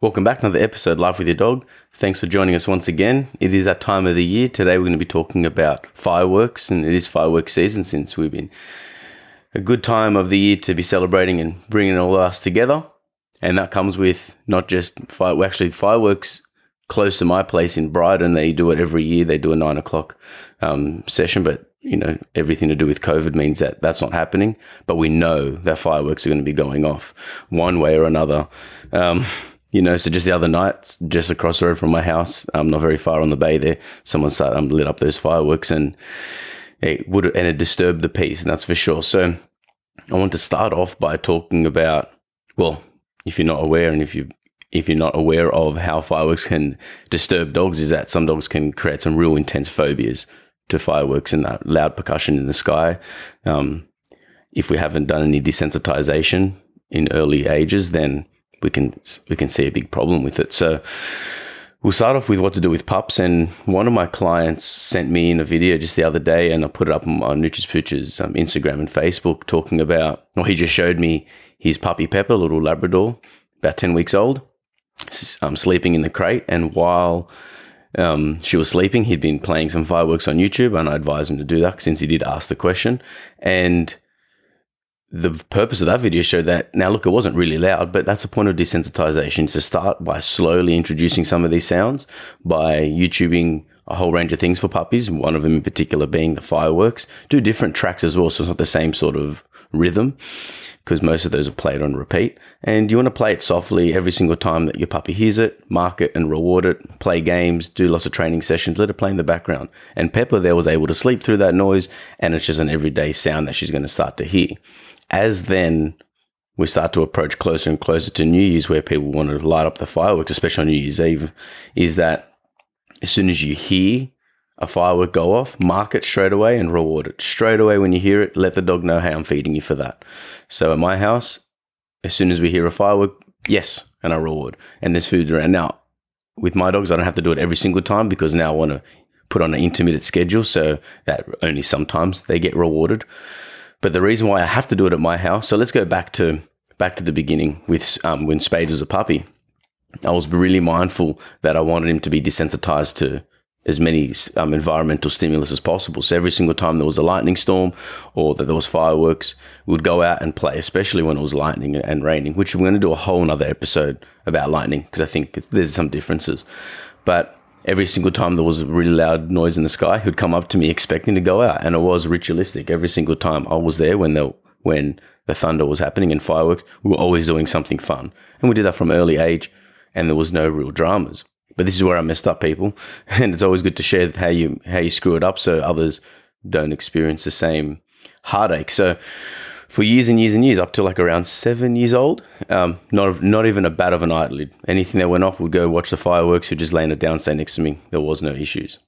Welcome back to another episode, Life with Your Dog. Thanks for joining us once again. It is that time of the year. Today we're going to be talking about fireworks, and it is fireworks season since we've been a good time of the year to be celebrating and bringing all of us together. And that comes with not just fire, actually fireworks close to my place in Brighton. They do it every year. They do a nine o'clock um, session, but you know everything to do with COVID means that that's not happening. But we know that fireworks are going to be going off one way or another. Um, you know, so just the other night, just across the road from my house, um, not very far on the bay there, someone started um, lit up those fireworks and it would and it disturbed the peace, and that's for sure. So I want to start off by talking about, well, if you're not aware, and if you if you're not aware of how fireworks can disturb dogs, is that some dogs can create some real intense phobias to fireworks and that loud percussion in the sky. Um, if we haven't done any desensitization in early ages, then we can we can see a big problem with it. So we'll start off with what to do with pups. And one of my clients sent me in a video just the other day, and I put it up on Nooches Pooches' um, Instagram and Facebook, talking about. Well, he just showed me his puppy Pepper, little Labrador, about ten weeks old, um, sleeping in the crate, and while um, she was sleeping, he'd been playing some fireworks on YouTube, and I advised him to do that since he did ask the question, and the purpose of that video showed that now look it wasn't really loud but that's a point of desensitization to start by slowly introducing some of these sounds by youtubing a whole range of things for puppies one of them in particular being the fireworks. Do different tracks as well so it's not the same sort of rhythm because most of those are played on repeat. And you want to play it softly every single time that your puppy hears it mark it and reward it play games do lots of training sessions let it play in the background. And pepper there was able to sleep through that noise and it's just an everyday sound that she's going to start to hear as then we start to approach closer and closer to New Year's, where people want to light up the fireworks, especially on New Year's Eve, is that as soon as you hear a firework go off, mark it straight away and reward it. Straight away when you hear it, let the dog know, hey, I'm feeding you for that. So at my house, as soon as we hear a firework, yes, and I reward. And there's food around. Now, with my dogs, I don't have to do it every single time because now I want to put on an intermittent schedule so that only sometimes they get rewarded. But the reason why I have to do it at my house, so let's go back to back to the beginning with um, when Spade was a puppy. I was really mindful that I wanted him to be desensitized to as many um, environmental stimulus as possible. So every single time there was a lightning storm or that there was fireworks, we would go out and play, especially when it was lightning and raining, which we're going to do a whole nother episode about lightning because I think there's some differences. But every single time there was a really loud noise in the sky, he'd come up to me expecting to go out, and it was ritualistic. Every single time I was there when the when the thunder was happening and fireworks, we were always doing something fun, and we did that from early age, and there was no real dramas. But this is where I messed up, people, and it's always good to share how you how you screw it up so others don't experience the same heartache. So for years and years and years, up to like around seven years old. Um, not not even a bat of an eyelid. Anything that went off, would go watch the fireworks. He'd just laying it down, stay next to me. There was no issues.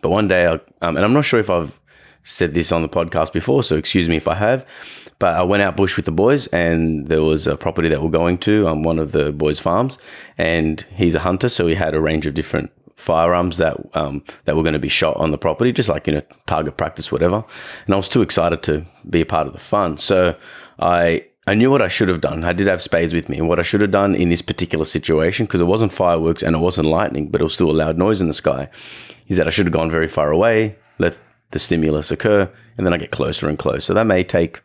But one day, I, um, and I'm not sure if I've said this on the podcast before, so excuse me if I have. But I went out bush with the boys, and there was a property that we're going to on one of the boys' farms, and he's a hunter, so he had a range of different firearms that um, that were going to be shot on the property, just like you know target practice, whatever. And I was too excited to be a part of the fun, so I I knew what I should have done. I did have spades with me, what I should have done in this particular situation, because it wasn't fireworks and it wasn't lightning, but it was still a loud noise in the sky, is that I should have gone very far away, let the stimulus occur, and then I get closer and closer. So that may take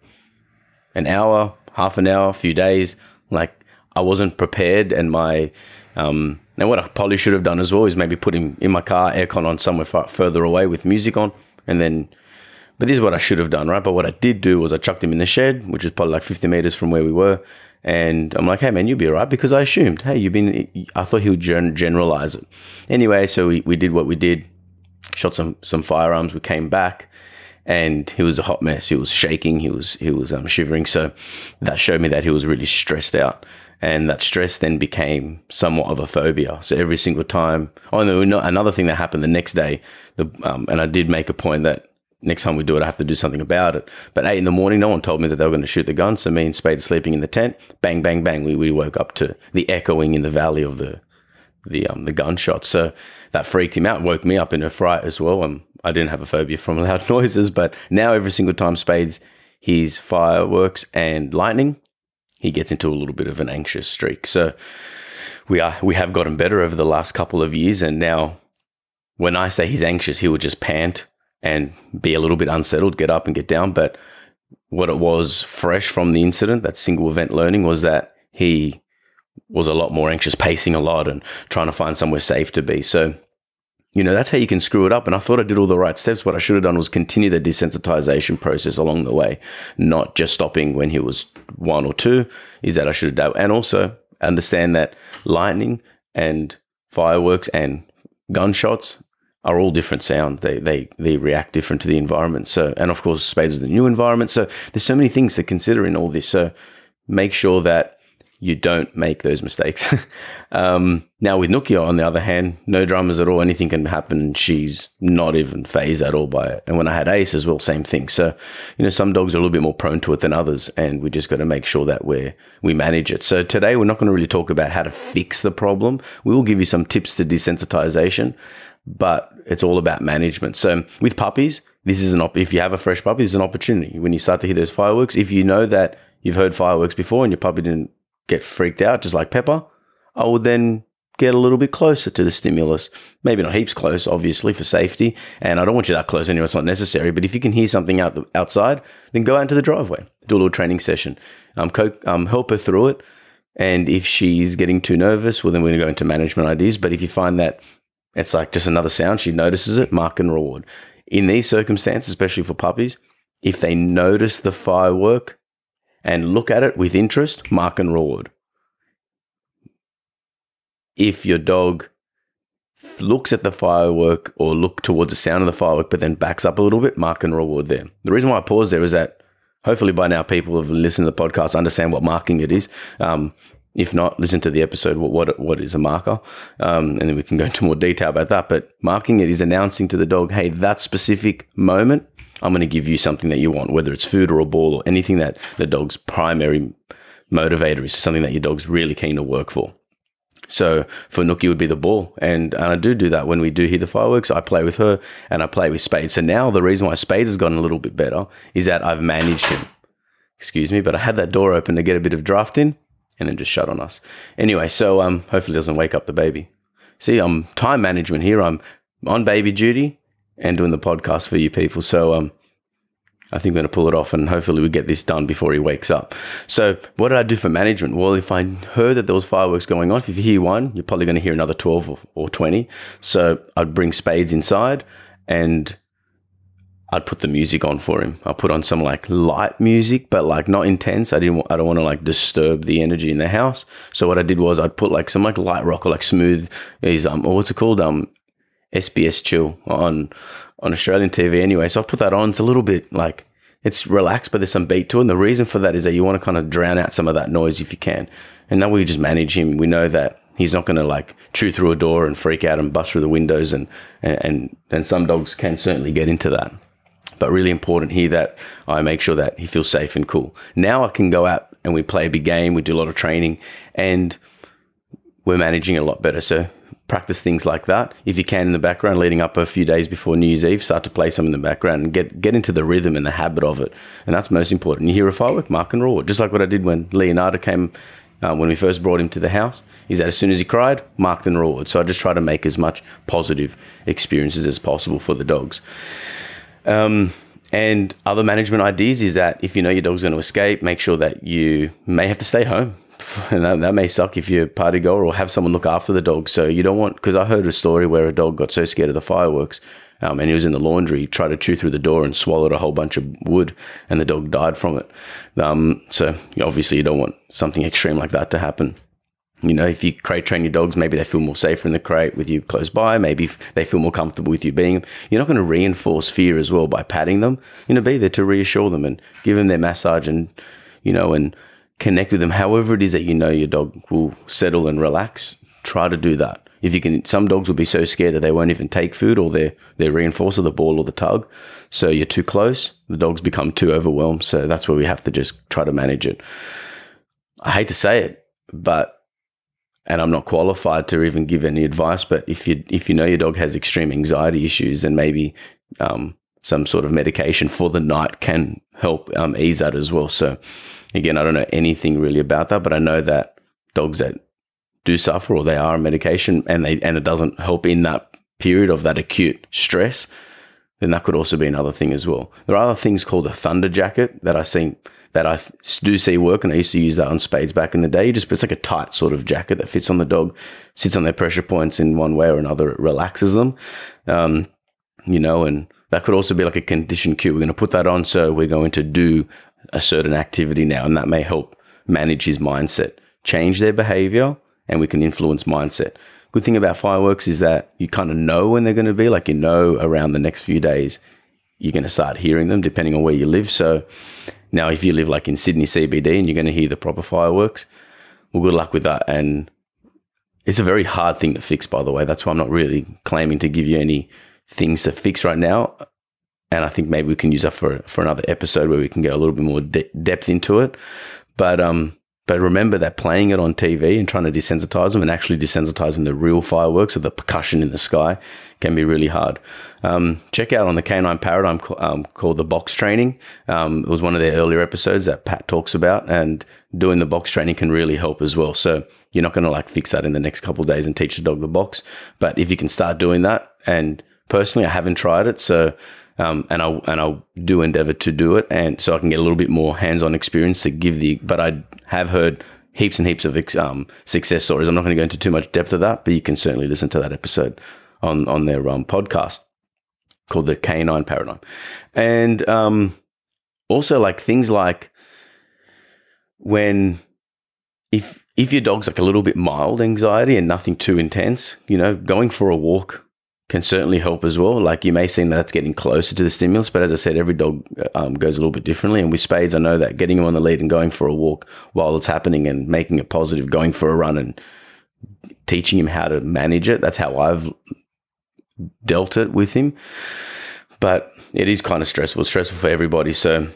an hour, half an hour, a few days. Like I wasn't prepared, and my um, and what I probably should have done as well is maybe put him in my car, aircon on somewhere far, further away with music on, and then. But this is what I should have done, right? But what I did do was I chucked him in the shed, which is probably like 50 meters from where we were. And I'm like, hey, man, you'll be all right because I assumed, hey, you've been, I thought he would generalize it. Anyway, so we, we did what we did, shot some, some firearms. We came back and he was a hot mess. He was shaking. He was he was um, shivering. So that showed me that he was really stressed out, and that stress then became somewhat of a phobia. So every single time, oh no, another thing that happened the next day, the um, and I did make a point that next time we do it, I have to do something about it. But eight in the morning, no one told me that they were going to shoot the gun. So me and Spade sleeping in the tent, bang, bang, bang. We, we woke up to the echoing in the valley of the the um the gunshots. So that freaked him out, woke me up in a fright as well. Um, I didn't have a phobia from loud noises, but now every single time Spades hears fireworks and lightning, he gets into a little bit of an anxious streak. So we are we have gotten better over the last couple of years, and now when I say he's anxious, he will just pant and be a little bit unsettled, get up and get down. But what it was fresh from the incident, that single event learning, was that he was a lot more anxious, pacing a lot and trying to find somewhere safe to be. So, you know, that's how you can screw it up. And I thought I did all the right steps. What I should have done was continue the desensitization process along the way, not just stopping when he was one or two, is that I should have done. And also understand that lightning and fireworks and gunshots are all different sound. They they they react different to the environment. So and of course Spades is the new environment. So there's so many things to consider in all this. So make sure that you don't make those mistakes. um, now with Nukia, on the other hand, no dramas at all. Anything can happen. She's not even phased at all by it. And when I had Ace as well, same thing. So, you know, some dogs are a little bit more prone to it than others, and we just got to make sure that we we manage it. So today we're not going to really talk about how to fix the problem. We will give you some tips to desensitization, but it's all about management. So with puppies, this is an op- if you have a fresh puppy, this is an opportunity. When you start to hear those fireworks, if you know that you've heard fireworks before and your puppy didn't get freaked out, just like Pepper, I would then get a little bit closer to the stimulus. Maybe not heaps close, obviously, for safety. And I don't want you that close anyway, it's not necessary. But if you can hear something out the, outside, then go out into the driveway, do a little training session, um, co- um, help her through it. And if she's getting too nervous, well, then we're going to go into management ideas. But if you find that it's like just another sound. She notices it, mark and reward. In these circumstances, especially for puppies, if they notice the firework and look at it with interest, mark and reward. If your dog looks at the firework or look towards the sound of the firework, but then backs up a little bit, mark and reward there. The reason why I pause there is that hopefully by now people have listened to the podcast, understand what marking it is. Um, if not, listen to the episode. What what what is a marker? Um, and then we can go into more detail about that. But marking it is announcing to the dog, hey, that specific moment, I'm going to give you something that you want, whether it's food or a ball or anything that the dog's primary motivator is something that your dog's really keen to work for. So for Nookie would be the ball. And, and I do do that when we do hear the fireworks. I play with her and I play with Spades. So now the reason why Spades has gotten a little bit better is that I've managed him. Excuse me, but I had that door open to get a bit of draft in and then just shut on us. Anyway, so um, hopefully it doesn't wake up the baby. See, I'm time management here. I'm on baby duty and doing the podcast for you people. So um, I think I'm going to pull it off and hopefully we get this done before he wakes up. So what did I do for management? Well, if I heard that there was fireworks going on, if you hear one, you're probably going to hear another 12 or, or 20. So I'd bring spades inside and I'd put the music on for him. I put on some like light music, but like not intense. I didn't. I don't want to like disturb the energy in the house. So what I did was I'd put like some like light rock or like smooth. Is um or what's it called um SBS chill on on Australian TV anyway. So I put that on. It's a little bit like it's relaxed, but there's some beat to it. And the reason for that is that you want to kind of drown out some of that noise if you can. And then we just manage him. We know that he's not going to like chew through a door and freak out and bust through the windows. And and and some dogs can certainly get into that but really important here that I make sure that he feels safe and cool. Now I can go out and we play a big game, we do a lot of training, and we're managing a lot better. So practice things like that. If you can in the background, leading up a few days before New Year's Eve, start to play some in the background and get get into the rhythm and the habit of it. And that's most important. You hear a firework, mark and roar, just like what I did when Leonardo came. Uh, when we first brought him to the house, is that as soon as he cried, marked and roared. So I just try to make as much positive experiences as possible for the dogs. Um, and other management ideas is that if you know your dog's going to escape, make sure that you may have to stay home. And that, that may suck if you're a party goer or have someone look after the dog. So you don't want, because I heard a story where a dog got so scared of the fireworks um, and he was in the laundry, tried to chew through the door and swallowed a whole bunch of wood, and the dog died from it. Um, so obviously, you don't want something extreme like that to happen. you know, if you crate train your dogs, maybe they feel more safer in the crate with you close by. Maybe they feel more comfortable with you being. You're not going to reinforce fear as well by patting them. You know, be there to reassure them and give them their massage and, you know, and connect with them. However, it is that you know your dog will settle and relax. Try to do that. If you can, some dogs will be so scared that they won't even take food or their their reinforcer, the ball or the tug. So you're too close. The dogs become too overwhelmed. So that's where we have to just try to manage it. I hate to say it, but and I'm not qualified to even give any advice. But if you if you know your dog has extreme anxiety issues, then maybe um, some sort of medication for the night can help um, ease that as well. So again, I don't know anything really about that, but I know that dogs that do suffer or they are on medication and they and it doesn't help in that period of that acute stress, then that could also be another thing as well. There are other things called a thunder jacket that I see that I do see work, and I used to use that on spades back in the day. Just it's like a tight sort of jacket that fits on the dog, sits on their pressure points in one way or another. It relaxes them, um, you know, and that could also be like a condition cue. We're going to put that on, so we're going to do a certain activity now, and that may help manage his mindset, change their behavior, and we can influence mindset. Good thing about fireworks is that you kind of know when they're going to be, like you know around the next few days you're going to start hearing them depending on where you live. So now, if you live like in Sydney CBD and you're going to hear the proper fireworks, well, good luck with that. And it's a very hard thing to fix, by the way. That's why I'm not really claiming to give you any things to fix right now. And I think maybe we can use that for for another episode where we can get a little bit more de- depth into it. But um, but remember that playing it on TV and trying to desensitize them and actually desensitizing the real fireworks or the percussion in the sky can be really hard. Um, check out on the Canine Paradigm um, called the box training. Um, it was one of their earlier episodes that Pat talks about, and doing the box training can really help as well. So you're not going to like fix that in the next couple days and teach the dog the box, but if you can start doing that, and personally, I haven't tried it, so um, and I and I do endeavor to do it, and so I can get a little bit more hands-on experience to give the. But I have heard heaps and heaps of um, success stories. I'm not going to go into too much depth of that, but you can certainly listen to that episode on on their um, podcast called the Canine Paradigm, and um, also like things like when if if your dog's like a little bit mild anxiety and nothing too intense, you know, going for a walk can certainly help as well. Like you may seem that that's getting closer to the stimulus, but as I said, every dog um, goes a little bit differently. And with spades, I know that getting him on the lead and going for a walk while it's happening and making it positive, going for a run and teaching him how to manage it. That's how I've dealt it with him. But it is kind of stressful. It's stressful for everybody. So,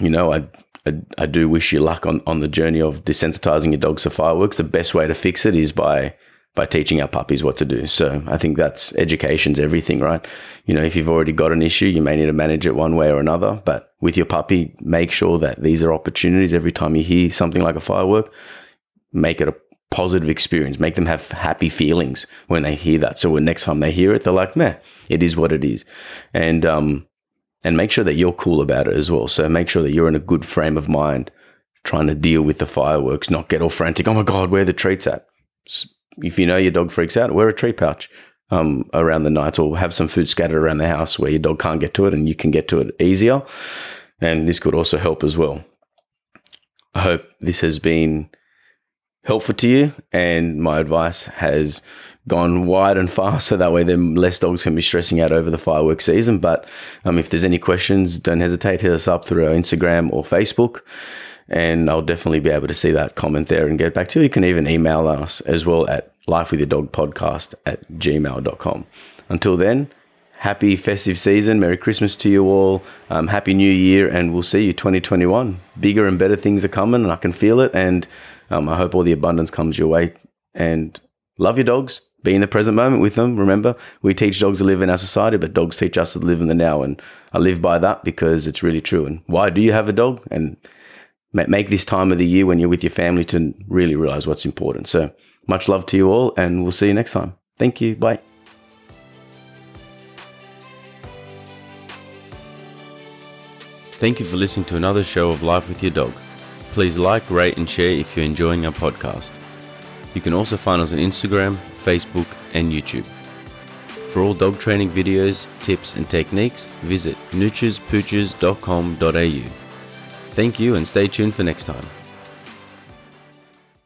you know, I I, I do wish you luck on, on the journey of desensitizing your dogs to fireworks. The best way to fix it is by by teaching our puppies what to do. So I think that's education's everything, right? You know, if you've already got an issue, you may need to manage it one way or another. But with your puppy, make sure that these are opportunities every time you hear something like a firework, make it a positive experience, make them have happy feelings when they hear that. So when next time they hear it, they're like, meh, it is what it is. And um and make sure that you're cool about it as well. So make sure that you're in a good frame of mind trying to deal with the fireworks, not get all frantic. Oh my God, where the treats at? If you know your dog freaks out, wear a treat pouch um, around the night or have some food scattered around the house where your dog can't get to it and you can get to it easier. And this could also help as well. I hope this has been helpful to you and my advice has gone wide and far so that way then less dogs can be stressing out over the fireworks season. But um, if there's any questions, don't hesitate, hit us up through our Instagram or Facebook and I'll definitely be able to see that comment there and get back to you. You can even email us as well at lifewithyourdogpodcast at gmail.com. Until then, happy festive season. Merry Christmas to you all. Um, happy New Year, and we'll see you 2021. Bigger and better things are coming, and I can feel it. And um, I hope all the abundance comes your way. And love your dogs. Be in the present moment with them. Remember, we teach dogs to live in our society, but dogs teach us to live in the now. And I live by that because it's really true. And why do you have a dog? And make this time of the year when you're with your family to really realize what's important. So much love to you all, and we'll see you next time. Thank you. Bye. Thank you for listening to another show of Life with Your Dog. Please like, rate, and share if you're enjoying our podcast. You can also find us on Instagram, Facebook, and YouTube. For all dog training videos, tips, and techniques, visit noochespooches.com.au. Thank you and stay tuned for next time.